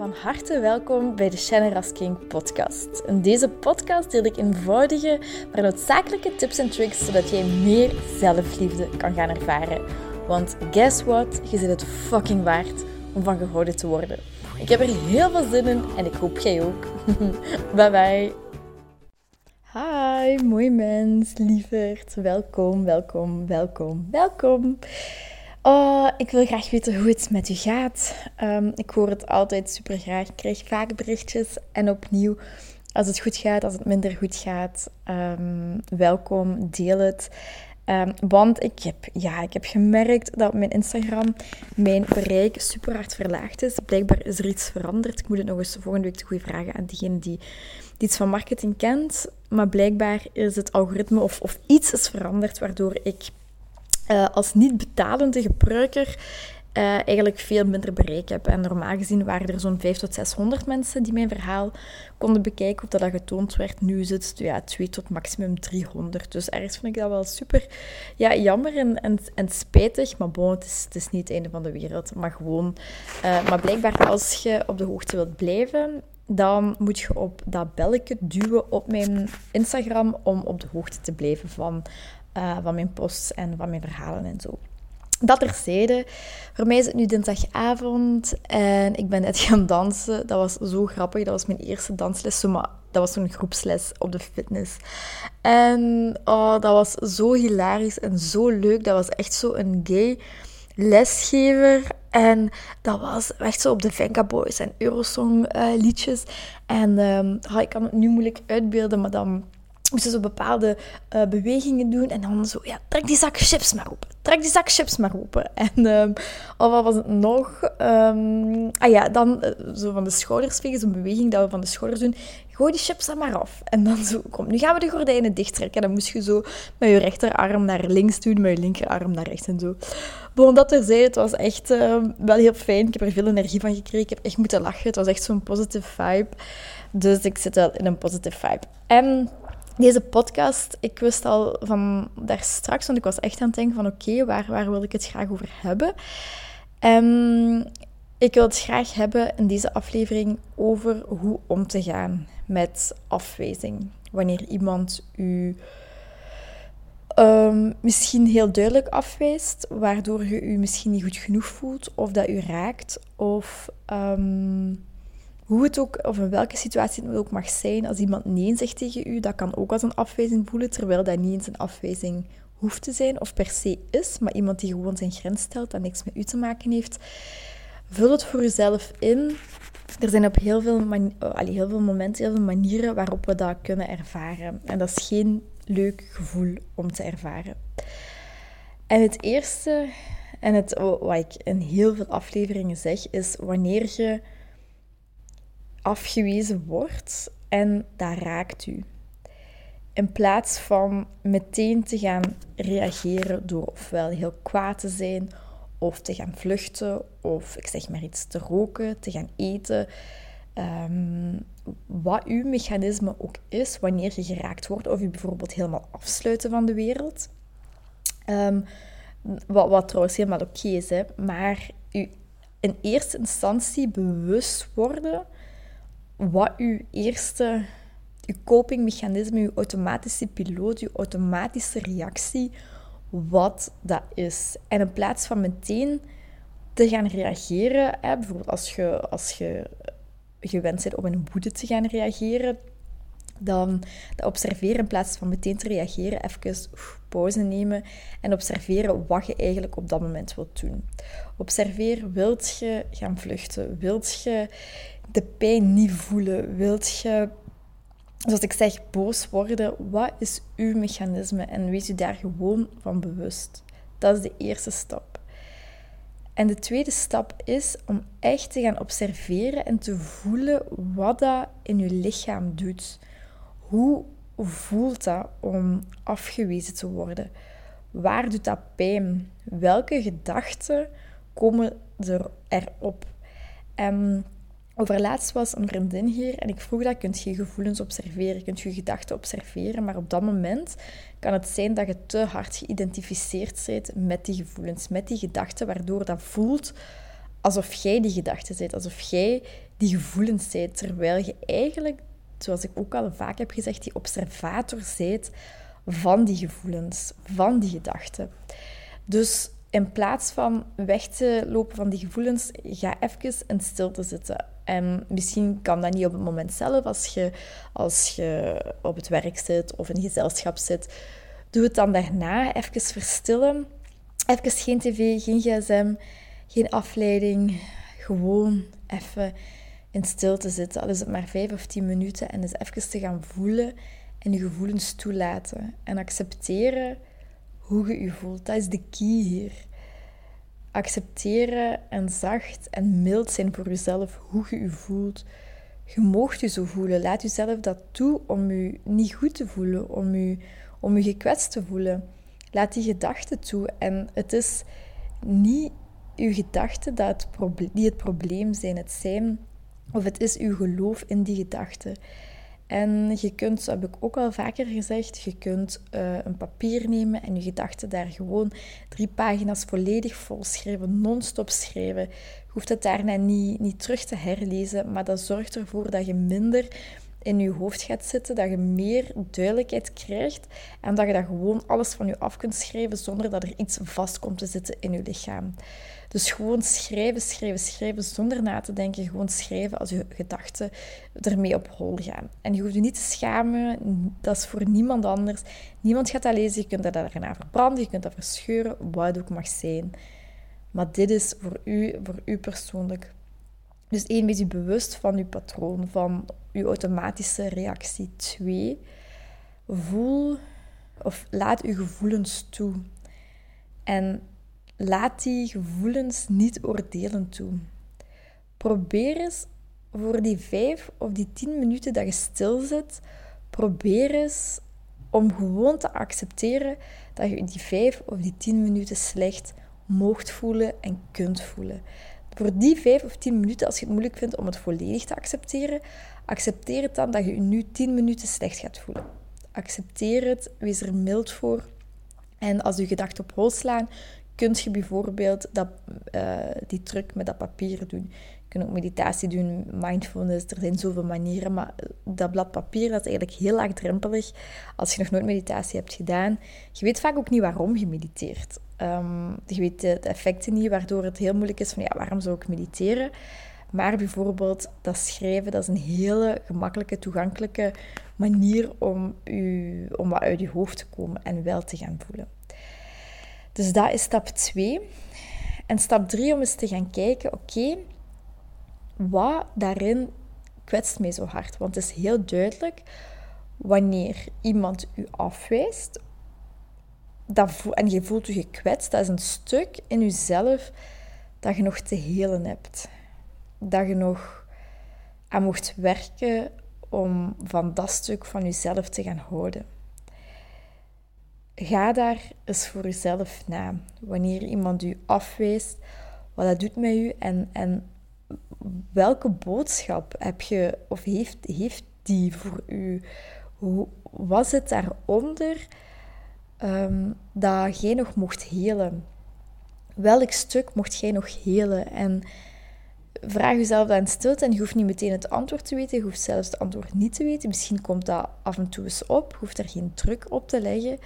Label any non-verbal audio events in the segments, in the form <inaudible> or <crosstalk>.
van harte welkom bij de Shannon King podcast. In deze podcast deel ik eenvoudige, maar noodzakelijke tips en tricks zodat jij meer zelfliefde kan gaan ervaren. Want guess what? Je zit het fucking waard om van gehouden te worden. Ik heb er heel veel zin in en ik hoop jij ook. <laughs> bye bye. Hi, mooi mens, lieverd. Welkom, welkom, welkom, welkom. Oh, ik wil graag weten hoe het met u gaat. Ehm, ik hoor het altijd super graag. Ik krijg vaak berichtjes. En opnieuw, als het goed gaat, als het minder goed gaat, um, welkom, deel het. Um, want ik heb, ja, ik heb gemerkt dat mijn Instagram mijn bereik super hard verlaagd is. Blijkbaar is er iets veranderd. Ik moet het nog eens volgende week de goede vragen aan diegene die, die iets van marketing kent. Maar blijkbaar is het algoritme of, of iets is veranderd waardoor ik uh, als niet betalende gebruiker uh, eigenlijk veel minder bereik heb. En normaal gezien waren er zo'n 500 tot 600 mensen die mijn verhaal konden bekijken of dat, dat getoond werd. Nu is het ja, 2 tot maximum 300. Dus ergens vind ik dat wel super ja, jammer en, en, en spijtig. Maar bon, het is, het is niet het einde van de wereld. Maar gewoon... Uh, maar blijkbaar als je op de hoogte wilt blijven, dan moet je op dat belletje duwen op mijn Instagram om op de hoogte te blijven van uh, van mijn posts en van mijn verhalen en zo. Dat terzijde. Voor mij is het nu dinsdagavond en ik ben net <laughs> gaan dansen. Dat was zo grappig. Dat was mijn eerste dansles. Maar dat was zo'n groepsles op de fitness. En oh, dat was zo hilarisch en zo leuk. Dat was echt zo een gay lesgever. En dat was echt zo op de Venga Boys en Eurosong uh, liedjes. En um, oh, ik kan het nu moeilijk uitbeelden, maar dan moesten zo bepaalde uh, bewegingen doen. En dan zo, ja, trek die zak chips maar open. Trek die zak chips maar open. En um, oh, wat was het nog? Um, ah ja, dan uh, zo van de schouders vegen. Zo'n beweging dat we van de schouders doen. Gooi die chips dan maar af. En dan zo, kom, nu gaan we de gordijnen dichttrekken. Dan moest je zo met je rechterarm naar links doen, met je linkerarm naar rechts en zo. Bon, dat terzijde, het was echt uh, wel heel fijn. Ik heb er veel energie van gekregen. Ik heb echt moeten lachen. Het was echt zo'n positive vibe. Dus ik zit wel in een positive vibe. En deze podcast, ik wist al van daar straks, want ik was echt aan het denken van oké, waar, waar wil ik het graag over hebben? En ik wil het graag hebben in deze aflevering over hoe om te gaan met afwijzing. Wanneer iemand u um, misschien heel duidelijk afwijst, waardoor je u misschien niet goed genoeg voelt, of dat u raakt, of um, hoe het ook, of in welke situatie het ook mag zijn, als iemand nee zegt tegen u, dat kan ook als een afwijzing voelen, terwijl dat niet eens een afwijzing hoeft te zijn of per se is, maar iemand die gewoon zijn grens stelt en niks met u te maken heeft. Vul het voor uzelf in. Er zijn op heel veel, heel veel momenten, heel veel manieren waarop we dat kunnen ervaren. En dat is geen leuk gevoel om te ervaren. En het eerste, en het, wat ik in heel veel afleveringen zeg, is wanneer je afgewezen wordt en dat raakt u. In plaats van meteen te gaan reageren door ofwel heel kwaad te zijn, of te gaan vluchten, of ik zeg maar iets te roken, te gaan eten. Ehm, wat uw mechanisme ook is wanneer je geraakt wordt, of je bijvoorbeeld helemaal afsluiten van de wereld. Um, wat, wat trouwens helemaal oké is, hè, maar u in eerste instantie bewust worden wat uw eerste, uw copingmechanisme, uw automatische piloot, uw automatische reactie, wat dat is. En in plaats van meteen te gaan reageren, hè, bijvoorbeeld als je, als je gewend bent om in woede te gaan reageren, dan observeren in plaats van meteen te reageren, even pauze nemen en observeren wat je eigenlijk op dat moment wilt doen. Observeer, wilt je gaan vluchten? Wilt je de pijn niet voelen? Wilt je, zoals ik zeg, boos worden? Wat is uw mechanisme? En wees u daar gewoon van bewust. Dat is de eerste stap. En de tweede stap is om echt te gaan observeren en te voelen wat dat in je lichaam doet. Hoe voelt dat om afgewezen te worden? Waar doet dat pijn? Welke gedachten komen er erop? En Overlaatst was een vriendin hier en ik vroeg dat, kunt je gevoelens observeren, kunt je gedachten observeren, maar op dat moment kan het zijn dat je te hard geïdentificeerd bent met die gevoelens, met die gedachten, waardoor dat voelt alsof jij die gedachten zit, alsof jij die gevoelens zit, terwijl je eigenlijk, zoals ik ook al vaak heb gezegd, die observator zit van die gevoelens, van die gedachten. Dus in plaats van weg te lopen van die gevoelens, ga even in stilte zitten. En misschien kan dat niet op het moment zelf, als je, als je op het werk zit of in gezelschap zit. Doe het dan daarna, even verstillen. Even geen tv, geen gsm, geen afleiding. Gewoon even in stilte zitten. Al is het maar vijf of tien minuten. En dus even te gaan voelen en je gevoelens toelaten. En accepteren hoe je je voelt. Dat is de key hier. Accepteren en zacht en mild zijn voor jezelf hoe je je voelt. Je moogt je zo voelen. Laat jezelf dat toe om je niet goed te voelen, om je, om je gekwetst te voelen. Laat die gedachten toe. En het is niet uw gedachten die het probleem zijn. Het zijn of het is uw geloof in die gedachten. En je kunt, dat heb ik ook al vaker gezegd, je kunt uh, een papier nemen en je gedachten daar gewoon drie pagina's volledig vol schrijven, non-stop schrijven. Je hoeft het daarna niet, niet terug te herlezen, maar dat zorgt ervoor dat je minder in je hoofd gaat zitten, dat je meer duidelijkheid krijgt en dat je dat gewoon alles van je af kunt schrijven zonder dat er iets vast komt te zitten in je lichaam. Dus gewoon schrijven, schrijven, schrijven zonder na te denken. Gewoon schrijven als je gedachten ermee op hol gaan. En je hoeft je niet te schamen. Dat is voor niemand anders. Niemand gaat dat lezen. Je kunt dat daarna verbranden. Je kunt dat verscheuren. Wat ook mag zijn. Maar dit is voor u, voor u persoonlijk. Dus één, wees je bewust van uw patroon, van uw automatische reactie. Twee, voel of laat uw gevoelens toe. En Laat die gevoelens niet oordelen toe. Probeer eens voor die vijf of die tien minuten dat je stil zit, probeer eens om gewoon te accepteren dat je die vijf of die tien minuten slecht moogt voelen en kunt voelen. Voor die vijf of tien minuten, als je het moeilijk vindt om het volledig te accepteren, accepteer het dan dat je je nu tien minuten slecht gaat voelen. Accepteer het, wees er mild voor. En als je gedachten op hol slaan, kun je bijvoorbeeld dat, uh, die truc met dat papier doen. Je kunt ook meditatie doen, mindfulness, er zijn zoveel manieren. Maar dat blad papier dat is eigenlijk heel laagdrempelig. Als je nog nooit meditatie hebt gedaan, je weet vaak ook niet waarom je mediteert. Um, je weet de, de, effecten niet, waardoor het heel moeilijk is van ja, waarom zou ik mediteren? Maar bijvoorbeeld dat schrijven, dat is een hele gemakkelijke, toegankelijke manier om, u, om wat uit je hoofd te komen en wel te gaan voelen. Dus dat is stap 2. En stap 3 om eens te gaan kijken, oké, wat daarin kwetst mij zo hard? Want het is heel duidelijk, wanneer iemand u afwijst dat en je voelt je gekwetst, dat is een stuk in jezelf dat je nog te helen hebt. Dat je nog aan mocht werken om van dat stuk van jezelf te gaan houden. Ga daar eens voor jezelf na. Wanneer iemand u afwijst, wat dat doet met u en, en welke boodschap heb je of heeft, heeft die voor u? Hoe, was het daaronder um, dat jij nog mocht helen? Welk stuk mocht jij nog helen? En vraag jezelf in stilte en je hoeft niet meteen het antwoord te weten, je hoeft zelfs het antwoord niet te weten. Misschien komt dat af en toe eens op, je hoeft er geen druk op te leggen.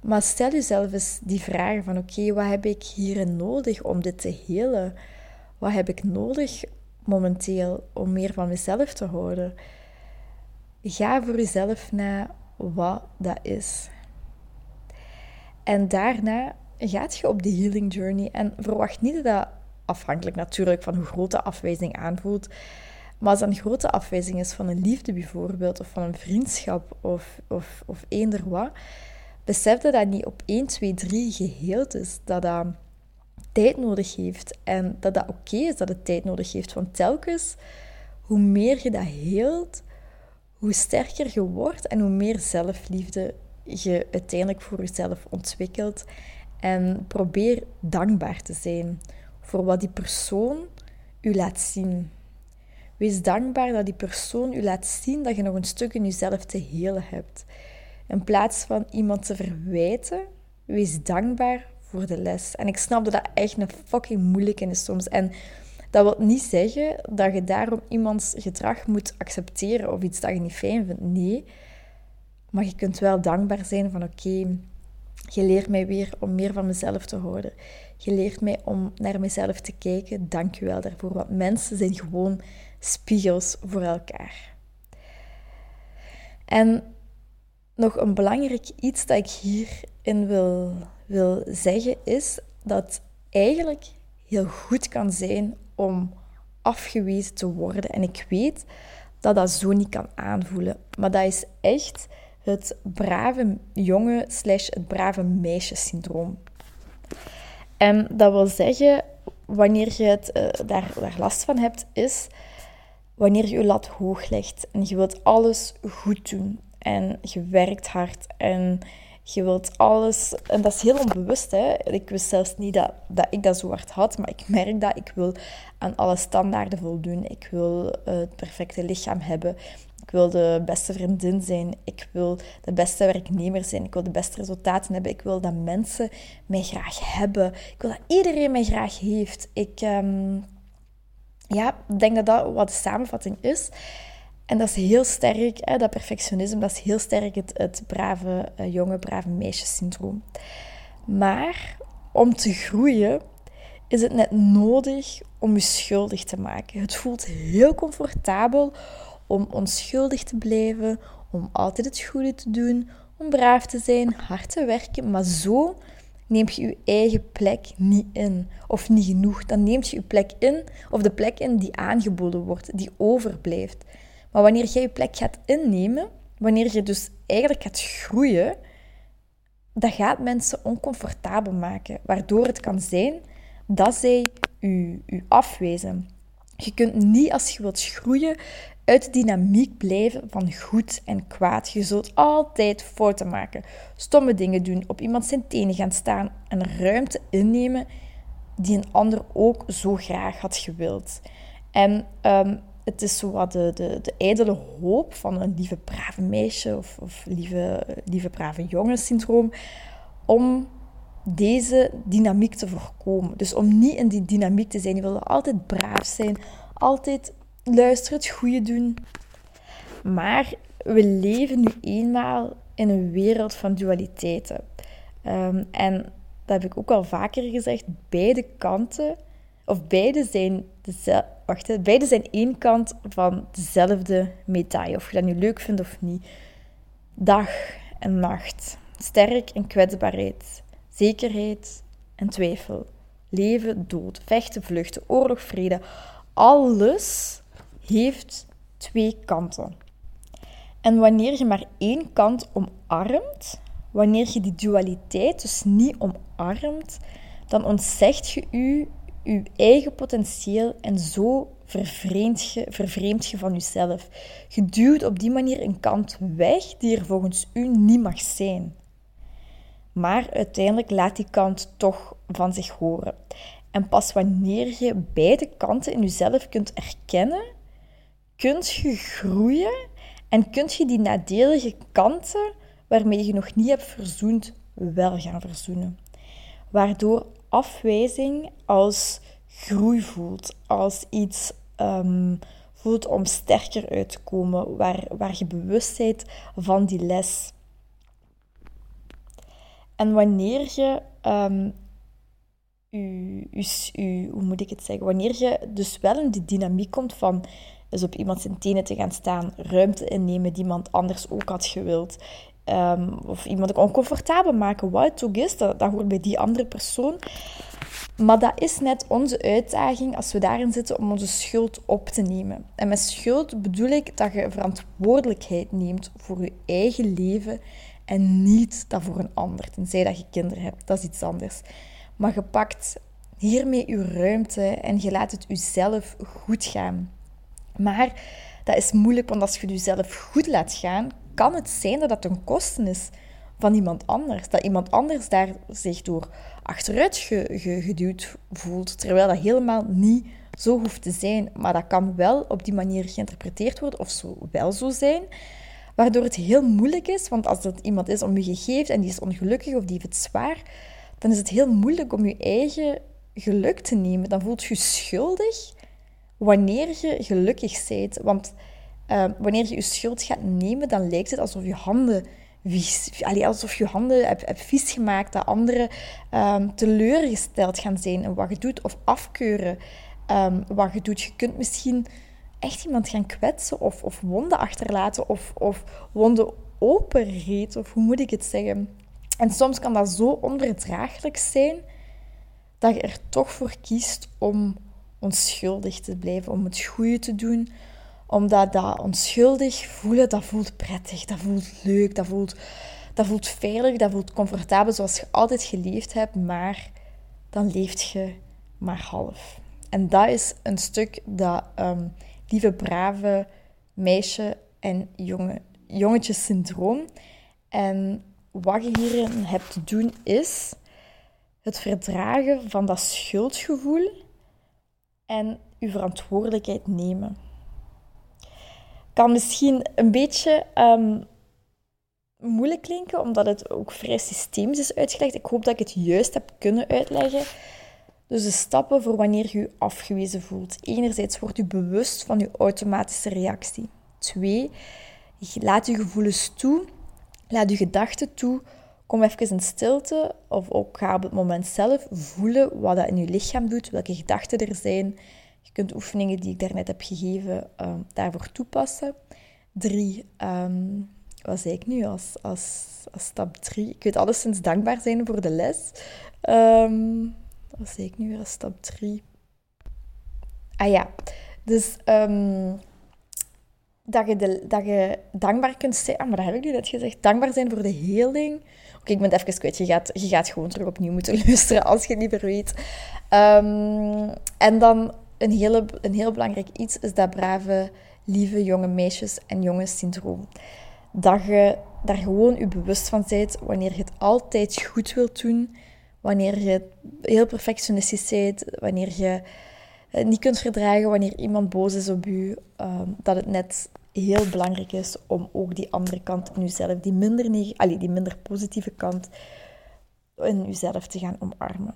Maar stel jezelf eens die vraag van oké, wat heb ik hierin nodig om dit te helen? Wat heb ik nodig momenteel om meer van mezelf te houden? Ga voor jezelf na wat dat is. En daarna gaat je op de healing journey en verwacht niet dat dat afhankelijk natuurlijk van hoe groot de afwijzing aanvoelt. Maar als dat een grote afwijzing is van een liefde bijvoorbeeld, of van een vriendschap, of, of, of eender wat, besef dat dat niet op 1, 2, 3 geheeld is. Dat dat tijd nodig heeft. En dat dat oké is dat het tijd nodig heeft. Want telkens, hoe meer je dat heelt, hoe sterker je wordt en hoe meer zelfliefde je uiteindelijk voor jezelf ontwikkelt. En probeer dankbaar te zijn voor wat die persoon u laat zien. Wees dankbaar dat die persoon u laat zien dat je nog een stuk in jezelf te helen hebt. In plaats van iemand te verwijten, wees dankbaar voor de les. En ik snap dat dat echt een fucking moeilijk is soms. En dat wil niet zeggen dat je daarom iemands gedrag moet accepteren of iets dat je niet fijn vindt. Nee. Maar je kunt wel dankbaar zijn van oké, je leert mij weer om meer van mezelf te horen. Je leert mij om naar mezelf te kijken. Dank je wel daarvoor. Want mensen zijn gewoon spiegels voor elkaar. En nog een belangrijk iets dat ik hierin wil, wil zeggen is dat eigenlijk heel goed kan zijn om afgewezen te worden. En ik weet dat dat zo niet kan aanvoelen. Maar dat is echt het brave jongen slash het brave meisje syndroom. En dat wil zeggen, wanneer je het, uh, daar, daar last van hebt, is wanneer je je lat hoog legt en je wilt alles goed doen en je werkt hard en je wilt alles, en dat is heel onbewust. Hè? Ik wist zelfs niet dat, dat ik dat zo hard had, maar ik merk dat ik wil aan alle standaarden voldoen. Ik wil eh, het perfecte lichaam hebben. Ik wil de beste vriendin zijn. Ik wil de beste werknemer zijn. Ik wil de beste resultaten hebben. Ik wil dat mensen mij graag hebben. Ik wil dat iedereen mij graag heeft. Ik um, ja, denk dat dat wat de samenvatting is. En dat is heel sterk, hè, dat perfectionisme, dat is heel sterk het, het brave uh, jonge, brave meisjes-syndroom. Maar om te groeien is het net nodig om je schuldig te maken. Het voelt heel comfortabel om onschuldig te blijven, om altijd het goede te doen, om braaf te zijn, hard te werken. Maar zo neem je je eigen plek niet in, of niet genoeg. Dan neemt je je plek in, of de plek in die aangeboden wordt, die overblijft. Maar wanneer jij je plek gaat innemen, wanneer je dus eigenlijk gaat groeien, dat gaat mensen oncomfortabel maken, waardoor het kan zijn dat zij u, u afwijzen. Je kunt niet, als je wilt groeien, uit de dynamiek blijven van goed en kwaad. Je zult altijd fouten maken, stomme dingen doen, op iemand zijn tenen gaan staan en ruimte innemen die een ander ook zo graag had gewild. En um, het is zo wat de, de, de ijdele hoop van een lieve brave meisje of, of lieve, lieve brave jongen syndroom om deze dynamiek te voorkomen. Dus om niet in die dynamiek te zijn. Je wil altijd braaf zijn, altijd luisteren, het goede doen. Maar we leven nu eenmaal in een wereld van dualiteiten. Um, en dat heb ik ook al vaker gezegd, beide kanten, of beide zijn, de, wacht, beide zijn één kant van dezelfde medaille. Of je dat nu leuk vindt of niet. Dag en nacht. Sterk en kwetsbaarheid. Zekerheid en twijfel. Leven, dood, vechten, vluchten, oorlog, vrede. Alles heeft twee kanten. En wanneer je maar één kant omarmt, wanneer je die dualiteit dus niet omarmt, dan ontzegt je u je eigen potentieel en zo vervreemd je, vervreemd je van jezelf. Je duwt op die manier een kant weg die er volgens u niet mag zijn. Maar uiteindelijk laat die kant toch van zich horen. En pas wanneer je beide kanten in jezelf kunt erkennen, kunt je groeien en kunt je die nadelige kanten waarmee je nog niet hebt verzoend, wel gaan verzoenen. Waardoor afwijzing als groei voelt, als iets um, voelt om sterker uit te komen, waar, waar je bewustheid van die les. En wanneer je um, u, u, hoe moet ik het zeggen? Wanneer je dus wel in die dynamiek komt van dus op iemand zijn tenen te gaan staan, ruimte innemen die iemand anders ook had gewild, um, of iemand oncomfortabel maken, wat het ook dat, dat hoort bij die andere persoon. Maar dat is net onze uitdaging als we daarin zitten om onze schuld op te nemen. En met schuld bedoel ik dat je verantwoordelijkheid neemt voor je eigen leven en niet dat voor een ander, tenzij dat je kinderen hebt. Dat is iets anders. Maar je pakt hiermee je ruimte en je laat het jezelf goed gaan. Maar dat is moeilijk, want als je jezelf goed laat gaan, kan het zijn dat dat ten koste is van iemand anders. Dat iemand anders daar zich door achteruit geduwd voelt, terwijl dat helemaal niet zo hoeft te zijn. Maar dat kan wel op die manier geïnterpreteerd worden, of zo wel zo zijn. Waardoor het heel moeilijk is, want als het iemand is om je gegeven en die is ongelukkig of die heeft het zwaar, dan is het heel moeilijk om je eigen geluk te nemen. Dan voelt je schuldig wanneer je gelukkig bent. Want uh, wanneer je je schuld gaat nemen, dan lijkt het alsof je handen alsof je handen hebt, vies gemaakt, dat anderen um, teleurgesteld gaan zijn in wat je doet of afkeuren um, wat je doet. Je kunt misschien echt iemand gaan kwetsen of, of wonden achterlaten of, of wonden openreten, of hoe moet ik het zeggen? En soms kan dat zo onverdraaglijk zijn dat je er toch voor kiest om onschuldig te blijven, om het goede te doen. Omdat dat onschuldig voelen, dat voelt prettig, dat voelt leuk, dat voelt, dat voelt veilig, dat voelt comfortabel zoals je altijd geleefd hebt, maar dan leeft je maar half. En dat is een stuk dat um, lieve, brave meisje en jonge, jongetjes syndroom. En wat je hierin hebt te doen is het verdragen van dat schuldgevoel en je verantwoordelijkheid nemen. Kan misschien een beetje um, moeilijk klinken, omdat het ook vrij systemisch is uitgelegd. Ik hoop dat ik het juist heb kunnen uitleggen. Dus de stappen voor wanneer je je afgewezen voelt. Enerzijds word je bewust van je automatische reactie. Twee, laat je gevoelens toe, laat je gedachten toe. Kom even in stilte of ook ga op het moment zelf voelen wat dat in je lichaam doet, welke gedachten er zijn. Je kunt oefeningen die ik daarnet heb gegeven um, daarvoor toepassen. Drie, um, wat zei ik nu als, als, als stap drie? Ik weet alleszins dankbaar zijn voor de les. Um, wat zei ik nu weer als stap 3? Ah ja, dus dat, je de, dat je dankbaar kunt zijn. Ah, maar dat heb ik nu net gezegd. Dankbaar zijn voor de heling. Oké, ik ben het even kwijt. Je gaat, je gaat gewoon terug opnieuw moeten <laughs> luisteren als je het niet meer weet. En dan een, hele, een heel belangrijk iets is dat brave, lieve jonge meisjes en jongens syndroom. Dat je daar gewoon je bewust van bent wanneer je het altijd goed wilt doen wanneer je heel perfectionistisch bent, wanneer je het niet kunt verdragen wanneer iemand boos is op je, ehm, dat het net heel belangrijk is om ook die andere kant in jezelf, die minder, allee, die minder positieve kant in jezelf te gaan omarmen.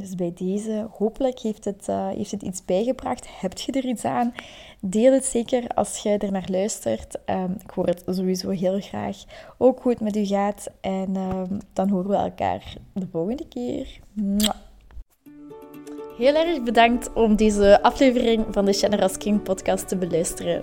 Dus bij deze, hopelijk heeft het, uh, heeft het iets bijgebracht. Heb je er iets aan? Deel het zeker als je er naar luistert. Um, ik hoor het sowieso heel graag. Ook hoe het met u gaat. En um, dan horen we elkaar de volgende keer. Heel erg bedankt om deze aflevering van de Generous King podcast te beluisteren.